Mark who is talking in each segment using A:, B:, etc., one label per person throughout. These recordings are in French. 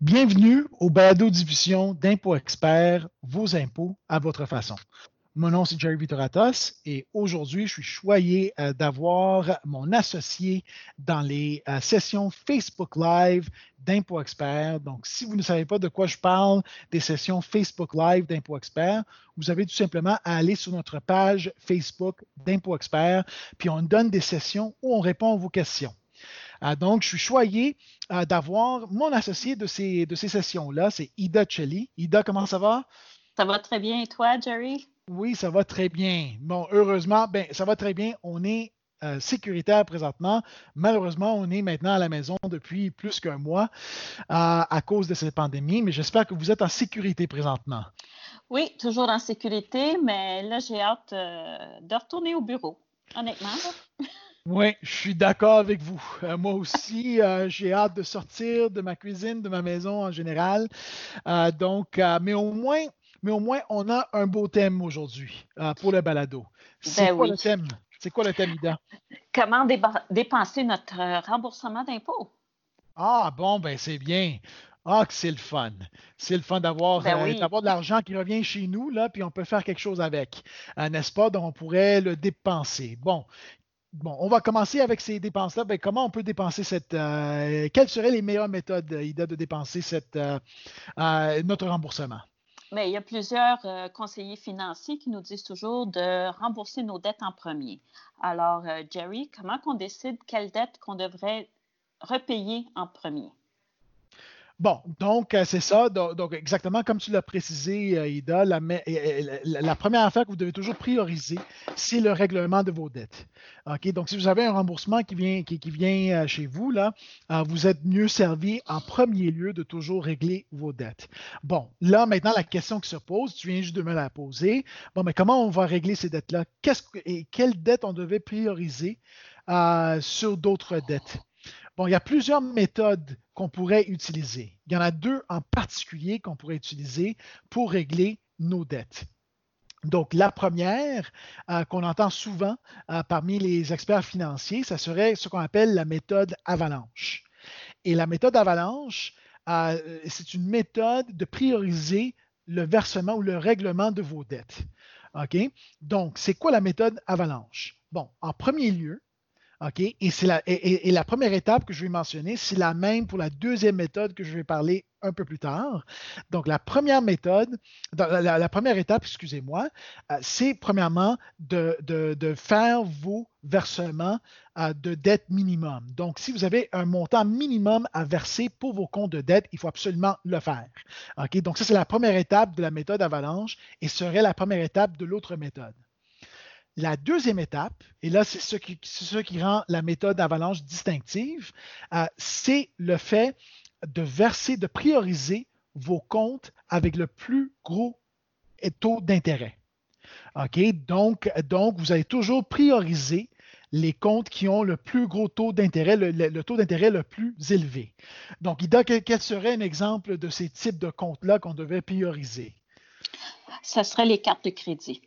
A: Bienvenue au balado-diffusion d'Impôts Expert, vos impôts à votre façon. Mon nom, c'est Jerry Vitoratos et aujourd'hui, je suis choyé euh, d'avoir mon associé dans les euh, sessions Facebook Live d'Impôts Expert. Donc, si vous ne savez pas de quoi je parle des sessions Facebook Live d'Impôts Expert, vous avez tout simplement à aller sur notre page Facebook d'Impôts Expert, puis on donne des sessions où on répond à vos questions. Euh, donc, je suis choyé euh, d'avoir mon associé de ces, de ces sessions-là, c'est Ida Chelly. Ida, comment ça va?
B: Ça va très bien. Et toi, Jerry?
A: Oui, ça va très bien. Bon, heureusement, ben, ça va très bien. On est euh, sécuritaire présentement. Malheureusement, on est maintenant à la maison depuis plus qu'un mois à cause de cette pandémie, mais j'espère que vous êtes en sécurité présentement.
B: Oui, toujours en sécurité, mais là, j'ai hâte de retourner au bureau, honnêtement.
A: Oui, je suis d'accord avec vous. Euh, moi aussi, euh, j'ai hâte de sortir de ma cuisine, de ma maison en général. Euh, donc, mais au moins, mais au moins, on a un beau thème aujourd'hui pour le balado. C'est ben quoi le thème? C'est quoi le thème, Ida?
B: Comment dépenser notre remboursement d'impôts?
A: Ah, bon, ben c'est bien. Ah, que c'est le fun. C'est le fun d'avoir ben de l'argent qui revient chez nous, là, puis on peut faire quelque chose avec. N'est-ce pas? Donc, on pourrait le dépenser. Bon, Bon, on va commencer avec ces dépenses-là. Ben, comment on peut dépenser cette. Euh, quelles seraient les meilleures méthodes, Ida, de dépenser cette, euh, euh, notre remboursement?
B: Mais il y a plusieurs conseillers financiers qui nous disent toujours de rembourser nos dettes en premier. Alors, Jerry, comment on décide quelle dette qu'on devrait repayer en premier?
A: Bon, donc euh, c'est ça. Donc, exactement comme tu l'as précisé, euh, Ida, la, première affaire que vous devez toujours prioriser, c'est le règlement de vos dettes. OK? Donc, si vous avez un remboursement qui vient, euh, chez vous, là, vous êtes mieux servi en premier lieu de toujours régler vos dettes. Bon, là, maintenant, la question qui se pose, tu viens juste de me la poser. Bon, mais comment on va régler ces dettes-là? Qu'est-ce, et quelles dettes on devait prioriser sur d'autres dettes? Bon, il y a plusieurs méthodes qu'on pourrait utiliser. Il y en a deux en particulier qu'on pourrait utiliser pour régler nos dettes. Donc, la première euh, qu'on entend souvent euh, parmi les experts financiers, ça serait ce qu'on appelle la méthode avalanche. Et la méthode avalanche, euh, c'est une méthode de prioriser le versement ou le règlement de vos dettes. OK? Donc, c'est quoi la méthode avalanche? Bon, en premier lieu, OK? Et, la, et, la première étape que je vais mentionner, c'est la même pour la deuxième méthode que je vais parler un peu plus tard. Donc, la première méthode, la, première étape, excusez-moi, euh, c'est premièrement de, faire vos versements euh, de dette minimum. Donc, si vous avez un montant minimum à verser pour vos comptes de dette, il faut absolument le faire. Donc, ça, c'est la première étape de la méthode Avalanche et serait la première étape de l'autre méthode. La deuxième étape, et là, c'est ce qui, rend la méthode avalanche distinctive, euh, c'est le fait de verser, de prioriser vos comptes avec le plus gros taux d'intérêt. OK? Donc, donc, vous allez toujours prioriser les comptes qui ont le plus gros taux d'intérêt, le, taux d'intérêt le plus élevé. Donc, Ida, quel serait un exemple de ces types de comptes-là qu'on devait prioriser?
B: Ce serait les cartes de crédit.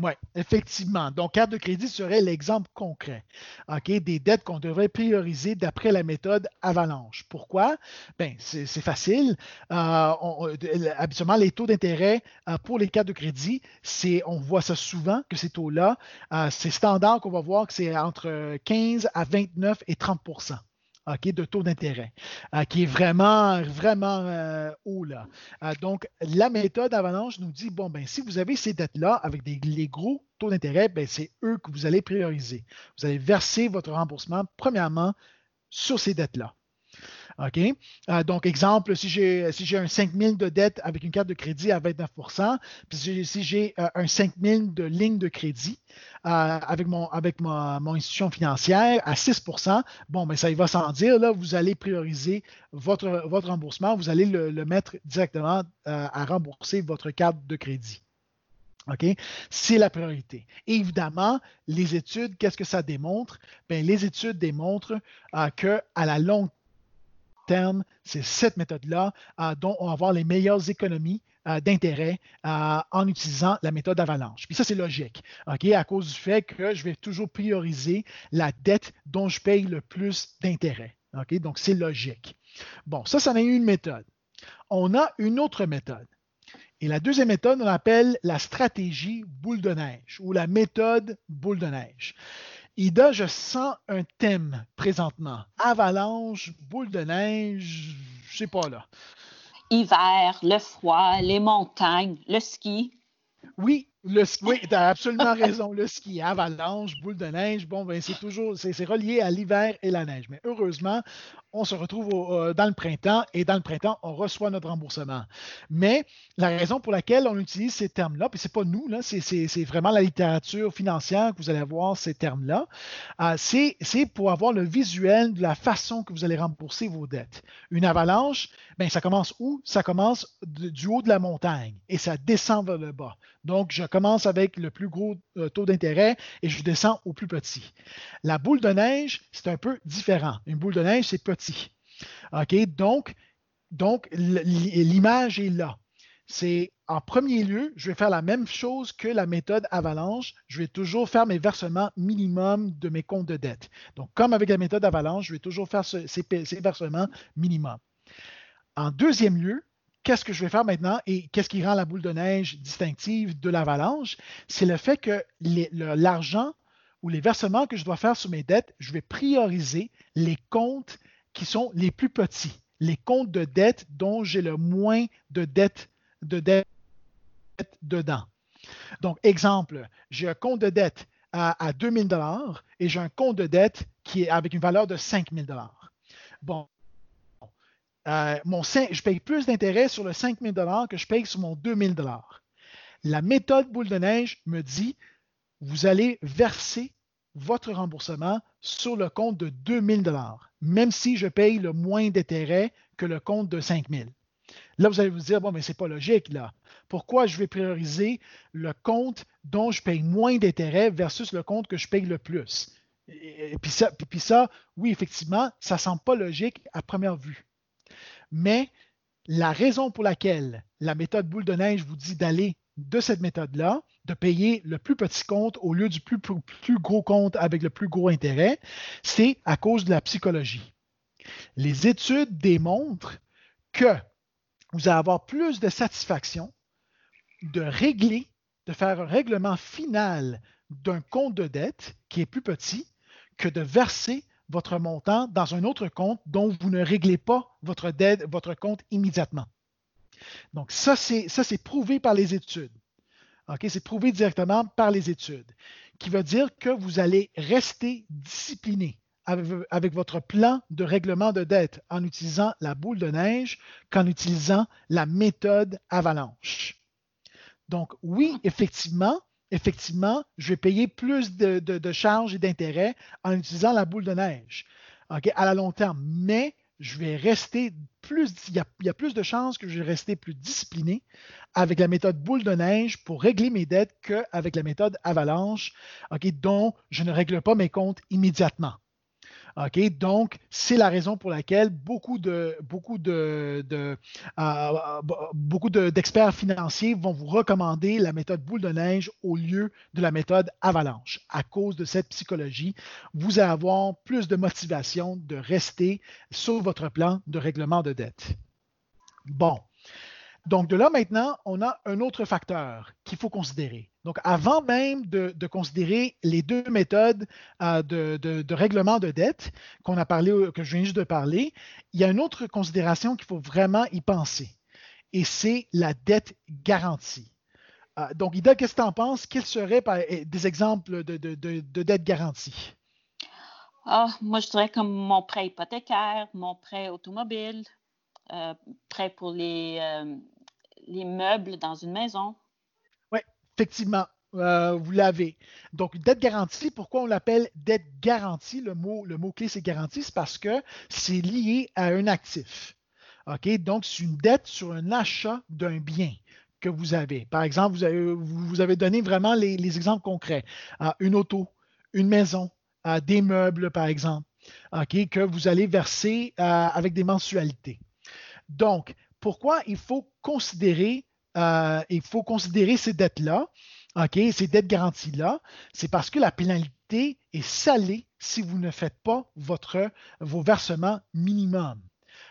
A: Oui, effectivement. Donc, carte de crédit serait l'exemple concret ok, des dettes qu'on devrait prioriser d'après la méthode Avalanche. Pourquoi? Bien, c'est facile. Euh, habituellement, les taux d'intérêt euh, pour les cartes de crédit, c'est, on voit ça souvent que ces taux-là, euh, c'est standard qu'on va voir que c'est entre 15 à 29 et 30 de taux d'intérêt, euh, qui est vraiment, vraiment euh, haut là. Euh, donc, la méthode Avalanche nous dit, bon, ben, si vous avez ces dettes-là avec des, les gros taux d'intérêt, ben, c'est eux que vous allez prioriser. Vous allez verser votre remboursement, premièrement, sur ces dettes-là. OK? donc, exemple, si j'ai si un 5 000 de dette avec une carte de crédit à 29% puis si j'ai un 5 000 de ligne de crédit avec, mon, avec mon institution financière à 6% bon, mais ben, ça y va sans dire, là, vous allez prioriser votre, votre remboursement, vous allez le, mettre directement à rembourser votre carte de crédit. OK? C'est la priorité. évidemment, les études, qu'est-ce que ça démontre? Bien, les études démontrent euh, qu'à la longue c'est cette méthode-là euh, dont on va avoir les meilleures économies euh, d'intérêt euh, en utilisant la méthode avalanche. Puis ça, c'est logique, à cause du fait que je vais toujours prioriser la dette dont je paye le plus d'intérêt. Donc c'est logique. Bon, ça, ça en est une méthode. On a une autre méthode. Et la deuxième méthode, on l'appelle la stratégie boule de neige ou la méthode boule de neige. Ida, je sens un thème présentement. Avalanche, boule de neige, je sais pas là.
B: Hiver, le froid, les montagnes, le ski.
A: Oui, le ski, oui, tu as absolument raison. Le ski, avalanche, boule de neige, bon, ben, c'est toujours, c'est relié à l'hiver et la neige. Mais heureusement, on se retrouve euh, dans le printemps et dans le printemps, on reçoit notre remboursement. Mais la raison pour laquelle on utilise ces termes-là, puis c'est pas nous, là, c'est vraiment la littérature financière que vous allez voir ces termes-là, euh, c'est pour avoir le visuel de la façon que vous allez rembourser vos dettes. Une avalanche, ben, ça commence où? Ça commence du haut de la montagne et ça descend vers le bas. Donc, je commence avec le plus gros euh, taux d'intérêt et je descends au plus petit. La boule de neige, c'est un peu différent. Une boule de neige, c'est petit. OK? Donc, donc l'image est là. C'est en premier lieu, je vais faire la même chose que la méthode Avalanche. Je vais toujours faire mes versements minimum de mes comptes de dette. Donc, comme avec la méthode Avalanche, je vais toujours faire ces, ces versements minimum. En deuxième lieu, qu'est-ce que je vais faire maintenant et qu'est-ce qui rend la boule de neige distinctive de l'avalanche? C'est le fait que l'argent ou les versements que je dois faire sur mes dettes, je vais prioriser les comptes qui sont les plus petits, les comptes de dette dont j'ai le moins de dettes de dette dedans. Donc, exemple, j'ai un compte de dette à, à 2000 dollars et j'ai un compte de dette qui est avec une valeur de 5000 dollars. Bon, euh, je paye plus d'intérêt sur le 5 000 que je paye sur mon 2 000 La méthode boule de neige me dit, vous allez verser votre remboursement sur le compte de 2 000 même si je paye le moins d'intérêt que le compte de 5 000 Là, vous allez vous dire, bon, mais ce n'est pas logique, là. Pourquoi je vais prioriser le compte dont je paye moins d'intérêt versus le compte que je paye le plus? Et, puis, ça, puis ça, oui, effectivement, ça ne semble pas logique à première vue. Mais la raison pour laquelle la méthode boule de neige vous dit d'aller de cette méthode-là, de payer le plus petit compte au lieu du plus, gros compte avec le plus gros intérêt, c'est à cause de la psychologie. Les études démontrent que vous allez avoir plus de satisfaction de régler, de faire un règlement final d'un compte de dette qui est plus petit que de verser votre montant dans un autre compte dont vous ne réglez pas votre dette, votre compte immédiatement. Donc, ça, c'est, ça, c'est prouvé par les études. OK? C'est prouvé directement par les études, qui veut dire que vous allez rester discipliné avec, votre plan de règlement de dette en utilisant la boule de neige qu'en utilisant la méthode avalanche. Donc, oui, effectivement, effectivement, je vais payer plus de, charges et d'intérêts en utilisant la boule de neige à la long terme. Mais je vais rester plus, il y, a, plus de chances que je vais rester plus discipliné avec la méthode boule de neige pour régler mes dettes qu'avec la méthode avalanche, dont je ne règle pas mes comptes immédiatement. Donc, c'est la raison pour laquelle beaucoup euh, beaucoup d'experts financiers vont vous recommander la méthode boule de neige au lieu de la méthode avalanche. À cause de cette psychologie, vous allez avoir plus de motivation de rester sur votre plan de règlement de dette. Bon. Donc, de là maintenant, on a un autre facteur qu'il faut considérer. Donc, avant même de, considérer les deux méthodes euh, de, règlement de dette qu'on a parlé, que je viens juste de parler, il y a une autre considération qu'il faut vraiment y penser, et c'est la dette garantie. Euh, donc, Ida, qu'est-ce que tu en penses? Quels seraient eh, des exemples de, dette garantie?
B: Ah, moi, je dirais comme mon prêt hypothécaire, mon prêt automobile, euh, prêt pour les, les meubles dans une maison.
A: Effectivement, euh, vous l'avez. Donc, dette garantie, pourquoi on l'appelle dette garantie? Le mot, le mot clé, c'est garantie, c'est parce que c'est lié à un actif. OK? Donc, c'est une dette sur un achat d'un bien que vous avez. Par exemple, vous avez, donné vraiment les, exemples concrets. Euh, une auto, une maison, euh, des meubles, par exemple, OK, que vous allez verser avec des mensualités. Donc, pourquoi il faut considérer euh, il faut considérer ces dettes-là, OK, ces dettes garanties-là, c'est parce que la pénalité est salée si vous ne faites pas votre, vos versements minimum.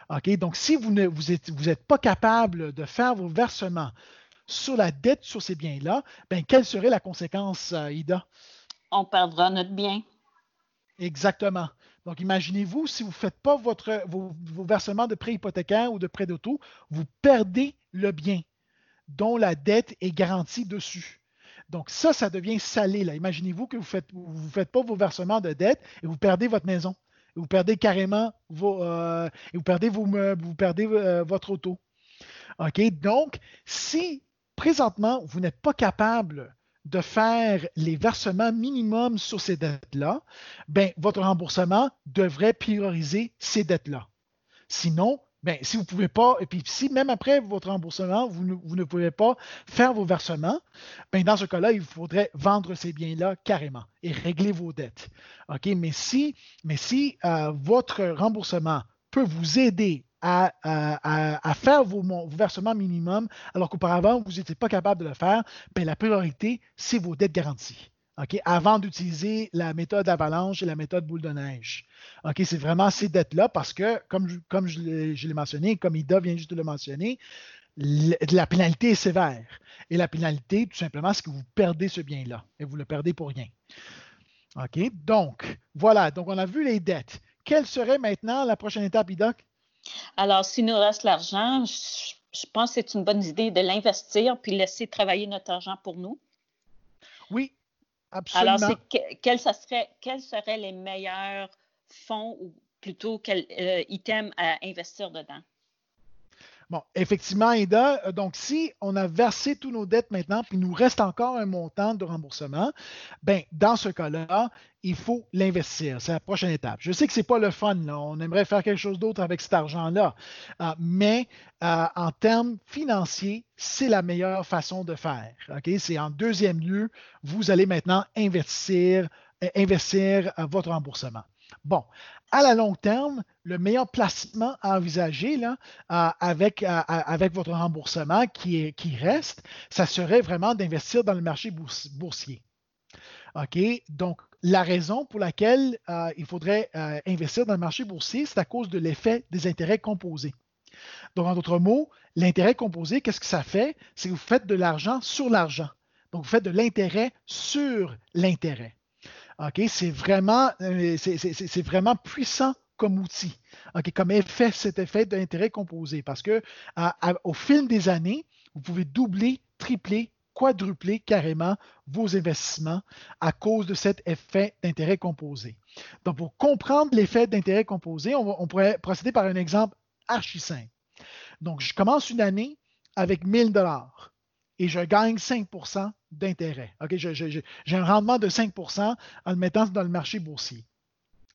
A: OK? Donc, si vous n'êtes vous êtes, vous êtes pas capable de faire vos versements sur la dette sur ces biens-là, ben, quelle serait la conséquence, euh, Ida?
B: On perdra notre bien.
A: Exactement. Donc, imaginez-vous, si vous ne faites pas votre, vos, versements de prêt hypothécaire ou de prêt d'auto, vous perdez le bien dont la dette est garantie dessus. Donc, ça, ça devient salé. Imaginez-vous que vous ne faites, vous faites pas vos versements de dette et vous perdez votre maison. vous perdez carrément vos, euh, vous perdez vos meubles, vous perdez euh, votre auto. OK? Donc, si présentement, vous n'êtes pas capable de faire les versements minimums sur ces dettes-là, ben, votre remboursement devrait prioriser ces dettes-là. Sinon, ben, si vous ne pouvez pas, et puis si même après votre remboursement, vous ne, pouvez pas faire vos versements, ben, dans ce cas-là, il faudrait vendre ces biens-là carrément et régler vos dettes. Mais si, mais si euh, votre remboursement peut vous aider à, faire vos, versements minimum, alors qu'auparavant, vous n'étiez pas capable de le faire, bien, la priorité, c'est vos dettes garanties. avant d'utiliser la méthode avalanche et la méthode boule de neige. c'est vraiment ces dettes-là parce que, comme, je, l'ai mentionné, comme Ida vient juste de le mentionner, la pénalité est sévère. Et la pénalité, tout simplement, c'est que vous perdez ce bien-là et vous le perdez pour rien. OK? Donc, voilà. Donc, on a vu les dettes. Quelle serait maintenant la prochaine étape, Ida?
B: Alors, s'il nous reste l'argent, je, pense que c'est une bonne idée de l'investir puis laisser travailler notre argent pour nous.
A: Oui, absolument.
B: Alors, quels seraient les meilleurs fonds ou plutôt quels euh, items à investir dedans?
A: Bon, effectivement, Ida, euh, donc si on a versé tous nos dettes maintenant, puis il nous reste encore un montant de remboursement, ben dans ce cas-là, il faut l'investir. C'est la prochaine étape. Je sais que ce n'est pas le fun, là. on aimerait faire quelque chose d'autre avec cet argent-là, euh, mais euh, en termes financiers, c'est la meilleure façon de faire. C'est en deuxième lieu, vous allez maintenant investir, investir votre remboursement. Bon, à la long terme, le meilleur placement à envisager là, euh, avec, euh, avec votre remboursement qui, est, qui reste, ça serait vraiment d'investir dans le marché boursier. OK? Donc, la raison pour laquelle euh, il faudrait investir dans le marché boursier, c'est à cause de l'effet des intérêts composés. Donc, en d'autres mots, l'intérêt composé, qu'est-ce que ça fait? C'est que vous faites de l'argent sur l'argent. Donc, vous faites de l'intérêt sur l'intérêt. C'est vraiment, euh, vraiment puissant comme outil, comme effet, cet effet d'intérêt composé, parce que au fil des années, vous pouvez doubler, tripler, quadrupler carrément vos investissements à cause de cet effet d'intérêt composé. Donc, pour comprendre l'effet d'intérêt composé, on, on, pourrait procéder par un exemple archi simple. Donc, je commence une année avec 1000 dollars et je gagne 5% d'intérêt. j'ai un rendement de 5% en le mettant dans le marché boursier.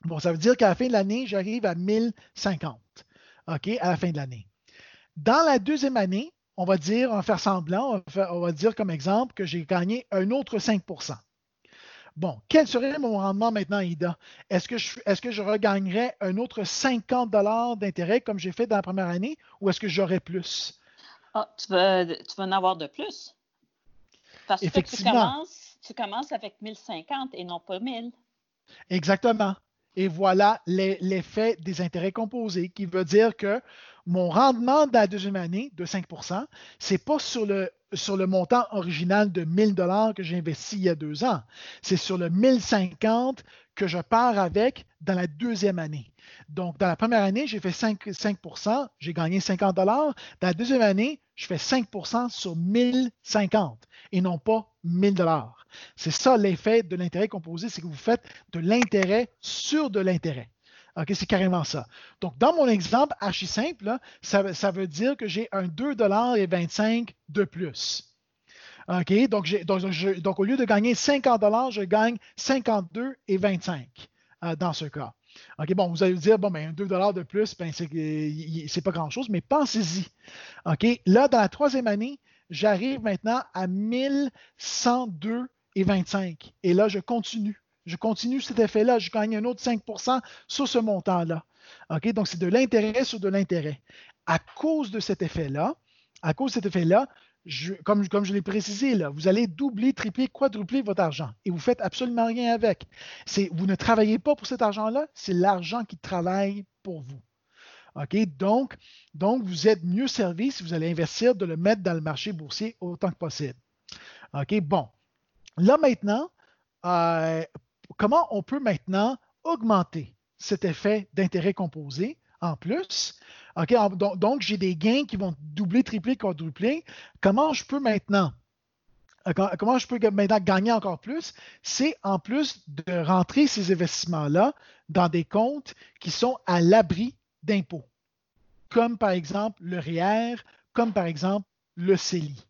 A: Bon, ça veut dire qu'à la fin de l'année, j'arrive à 1050 OK, à la fin de l'année. Dans la deuxième année, on va dire, on va faire semblant, on va, dire comme exemple que j'ai gagné un autre 5% Bon, quel serait mon rendement maintenant, Ida? Est-ce que, je, est-ce que je regagnerais un autre 50 d'intérêt comme j'ai fait dans la première année ou est-ce que j'aurais plus?
B: Ah, tu vas, tu en avoir de plus? Parce que tu commences, tu commences avec 1050 et non pas 1000.
A: Exactement. Et voilà l'effet des intérêts composés, qui veut dire que mon rendement de la deuxième année de 5 ce n'est pas sur le, sur le montant original de 1000 dollars que j'ai investi il y a deux ans. C'est sur le 1050 que je pars avec dans la deuxième année. Donc, dans la première année, j'ai fait 5, 5 j'ai gagné 50 dollars. Dans la deuxième année, je fais 5% sur 1050 et non pas 1000 dollars. C'est ça l'effet de l'intérêt composé, c'est que vous faites de l'intérêt sur de l'intérêt. OK, c'est carrément ça. Donc, dans mon exemple archi simple, ça, veut dire que j'ai un 2,25 de plus. OK, donc, au lieu de gagner 50 je gagne 52,25 euh, dans ce cas. OK, bon, vous allez vous dire, bon, ben, 2 de plus, ben, c'est pas grand-chose, mais pensez-y. OK, là, dans la troisième année, j'arrive maintenant à 1102,25. Et là, je continue. Je continue cet effet-là. Je gagne un autre 5% sur ce montant-là. Donc, c'est de l'intérêt sur de l'intérêt. À cause de cet effet-là, à cause de cet effet-là, comme, comme, je l'ai précisé, là, vous allez doubler, tripler, quadrupler votre argent et vous ne faites absolument rien avec. Vous ne travaillez pas pour cet argent-là, c'est l'argent qui travaille pour vous. OK? Donc, donc, vous êtes mieux servi si vous allez investir de le mettre dans le marché boursier autant que possible. OK? Bon. Là maintenant, euh, comment on peut maintenant augmenter cet effet d'intérêt composé en plus? OK? Donc, j'ai des gains qui vont doubler, tripler, quadrupler. Comment je peux maintenant euh, comment je peux maintenant gagner encore plus, c'est en plus de rentrer ces investissements-là dans des comptes qui sont à l'abri d'impôts, comme par exemple le REER, comme par exemple le CELI.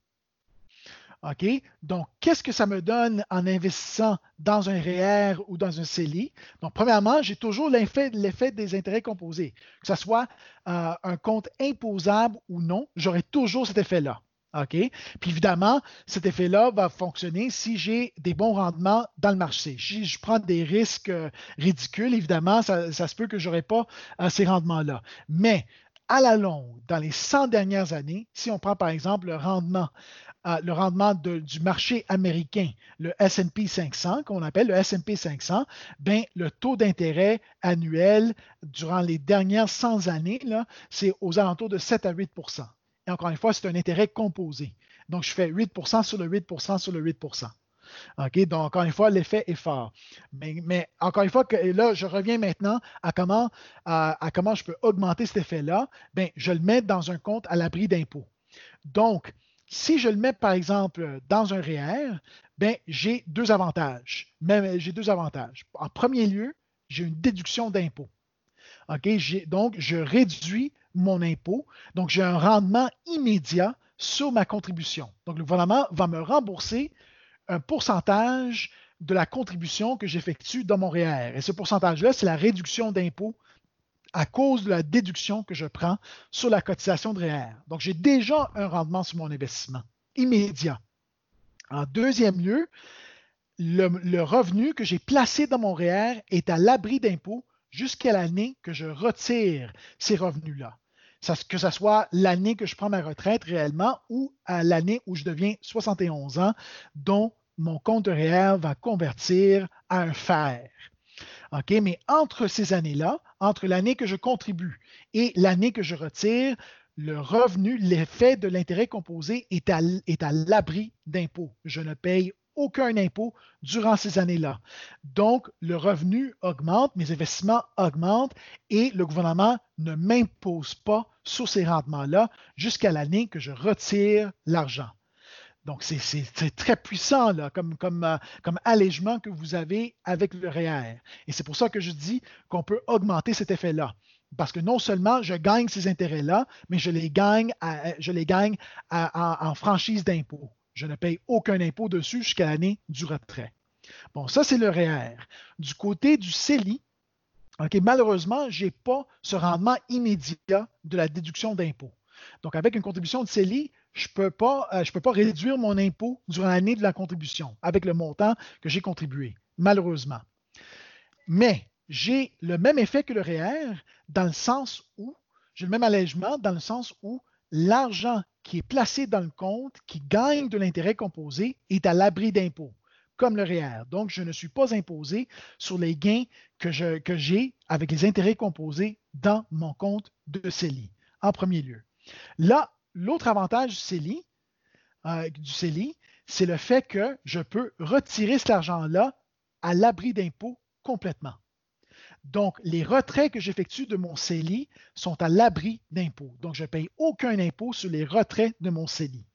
A: OK? Donc, qu'est-ce que ça me donne en investissant dans un REER ou dans un CELI? Donc, premièrement, j'ai toujours l'effet, des intérêts composés. Que ce soit euh, un compte imposable ou non, j'aurai toujours cet effet-là. OK? Puis évidemment, cet effet-là va fonctionner si j'ai des bons rendements dans le marché. Si je prends des risques euh, ridicules, évidemment, ça, se peut que je n'aurai pas euh, ces rendements-là. Mais à la longue, dans les 100 dernières années, si on prend par exemple le rendement, le rendement du marché américain, le S&P 500, qu'on appelle le S&P 500, ben, le taux d'intérêt annuel durant les dernières 100 années, c'est aux alentours de 7 à 8% et encore une fois, c'est un intérêt composé. Donc, je fais 8% sur le 8% sur le 8% OK? Donc, encore une fois, l'effet est fort. Mais, encore une fois, là, je reviens maintenant à comment, comment je peux augmenter cet effet-là. Bien, je le mets dans un compte à l'abri d'impôt. Donc, si je le mets, par exemple, dans un REER, bien, j'ai deux avantages. J'ai deux avantages. En premier lieu, j'ai une déduction d'impôt. Donc, je réduis mon impôt. Donc, j'ai un rendement immédiat sur ma contribution. Donc, le gouvernement va me rembourser un pourcentage de la contribution que j'effectue dans mon REER. Et ce pourcentage-là, c'est la réduction d'impôt à cause de la déduction que je prends sur la cotisation de REER. Donc, j'ai déjà un rendement sur mon investissement immédiat. En deuxième lieu, le, revenu que j'ai placé dans mon REER est à l'abri d'impôt jusqu'à l'année que je retire ces revenus-là que ce soit l'année que je prends ma retraite réellement ou à l'année où je deviens 71 ans, dont mon compte réel va convertir à un fer. OK, mais entre ces années-là, entre l'année que je contribue et l'année que je retire, le revenu, l'effet de l'intérêt composé est à, l'abri d'impôt. Je ne paye aucun impôt durant ces années-là. Donc, le revenu augmente, mes investissements augmentent et le gouvernement ne m'impose pas sur ces rendements-là jusqu'à l'année que je retire l'argent. Donc, c'est très puissant euh, comme allègement que vous avez avec le REER. Et c'est pour ça que je dis qu'on peut augmenter cet effet-là. Parce que non seulement je gagne ces intérêts-là, mais je les gagne, je les gagne en franchise d'impôt. Je ne paye aucun impôt dessus jusqu'à l'année du retrait. Bon, ça, c'est le REER. Du côté du CELI, malheureusement, je n'ai pas ce rendement immédiat de la déduction d'impôt. Donc, avec une contribution de CELI, je ne peux, pas, euh, peux pas réduire mon impôt durant l'année de la contribution avec le montant que j'ai contribué, malheureusement. Mais j'ai le même effet que le REER dans le sens où, j'ai le même allègement dans le sens où l'argent qui est placé dans le compte, qui gagne de l'intérêt composé, est à l'abri d'impôt, comme le REER. Donc, je ne suis pas imposé sur les gains que, j'ai avec les intérêts composés dans mon compte de CELI, en premier lieu. Là, l'autre avantage du CELI, euh, du CELI, c'est le fait que je peux retirer cet argent-là à l'abri d'impôt complètement. Donc, les retraits que j'effectue de mon CELI sont à l'abri d'impôt. Donc, je ne paye aucun impôt sur les retraits de mon CELI.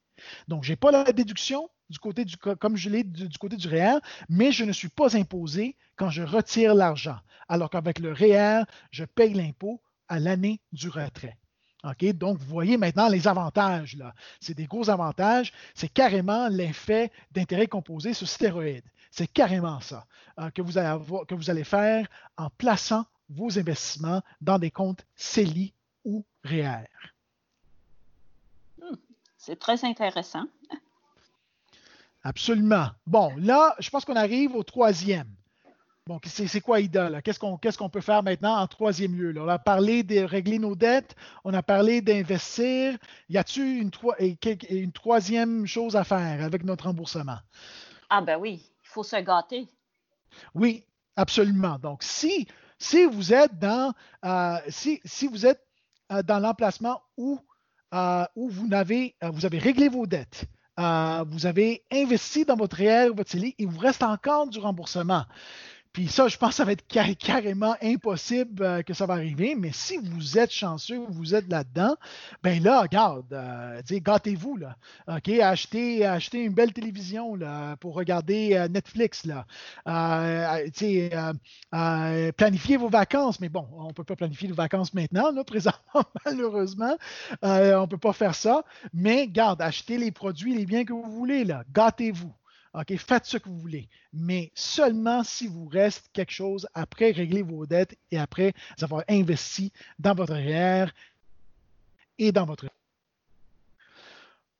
A: Donc, je n'ai pas la déduction du côté du, comme je l'ai du, côté du REER, mais je ne suis pas imposé quand je retire l'argent. Alors qu'avec le REER, je paye l'impôt à l'année du retrait. OK? Donc, vous voyez maintenant les avantages. là. C'est des gros avantages. C'est carrément l'effet d'intérêt composé sur stéroïdes. C'est carrément ça euh, que, vous allez que vous allez faire en plaçant vos investissements dans des comptes CELI ou REER.
B: Hmm, c'est très intéressant.
A: Absolument. Bon, là, je pense qu'on arrive au troisième. Bon, c'est quoi IDA? Qu'est-ce qu'on peut faire maintenant en troisième lieu? On a parlé de régler nos dettes, on a parlé d'investir. Y a-t-il une, une, troisième chose à faire avec notre remboursement?
B: Ah ben oui, faut se gâter.
A: Oui, absolument. Donc, si, si vous êtes dans, euh, si, si, vous êtes dans l'emplacement où, où vous, avez, vous avez réglé vos dettes. vous avez investi dans votre réel, votre CELI, il vous reste encore du remboursement. Puis ça, je pense que ça va être carrément impossible euh, que ça va arriver. Mais si vous êtes chanceux, vous êtes là-dedans, ben là, regarde, euh, gâtez-vous. Là. OK? Achetez, achetez une belle télévision là, pour regarder euh, Netflix. Là. planifiez vos vacances. Mais bon, on ne peut pas planifier nos vacances maintenant, là, présentement, malheureusement. on ne peut pas faire ça. Mais garde, achetez les produits, les biens que vous voulez. Là. Gâtez-vous. OK, faites ce que vous voulez, mais seulement si vous reste quelque chose après régler vos dettes et après avoir investi dans votre REER et dans votre.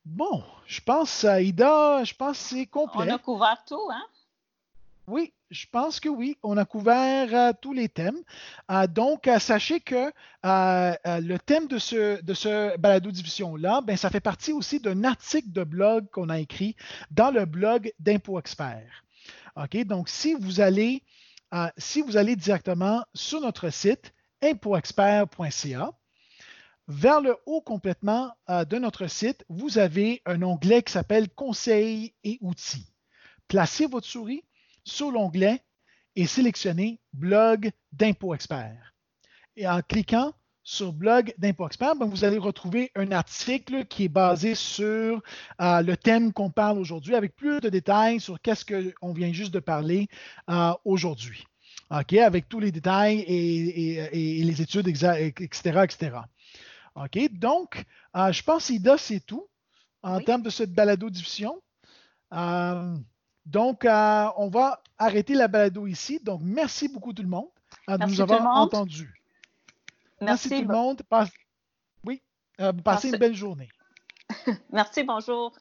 A: Bon, je pense, Aïda, je pense que c'est complet.
B: On a couvert tout, hein?
A: Oui, je pense que oui. On a couvert euh, tous les thèmes. Euh, donc, euh, sachez que le thème de ce, de ce balado-diffusion-là, ben, ça fait partie aussi d'un article de blog qu'on a écrit dans le blog d'Impôt Expert. OK? Donc, si vous allez, si vous allez directement sur notre site impoexpert.ca, vers le haut complètement de notre site, vous avez un onglet qui s'appelle Conseils et outils. Placez votre souris sur l'onglet et sélectionnez Blog d'Impôt Expert. Et en cliquant sur Blog d'Impôt Expert, ben, vous allez retrouver un article qui est basé sur euh, le thème qu'on parle aujourd'hui, avec plus de détails sur qu'est-ce qu'on vient juste de parler euh, aujourd'hui. OK, avec tous les détails et, les études, etc., etc. OK, donc, euh, je pense, Ida, c'est tout en termes de cette balado-diffusion. Donc, euh, on va arrêter la balado ici. Donc, merci beaucoup tout le monde
B: euh, de nous avoir
A: entendus. Merci, tout le monde. oui, euh, passez une belle journée.
B: merci, bonjour.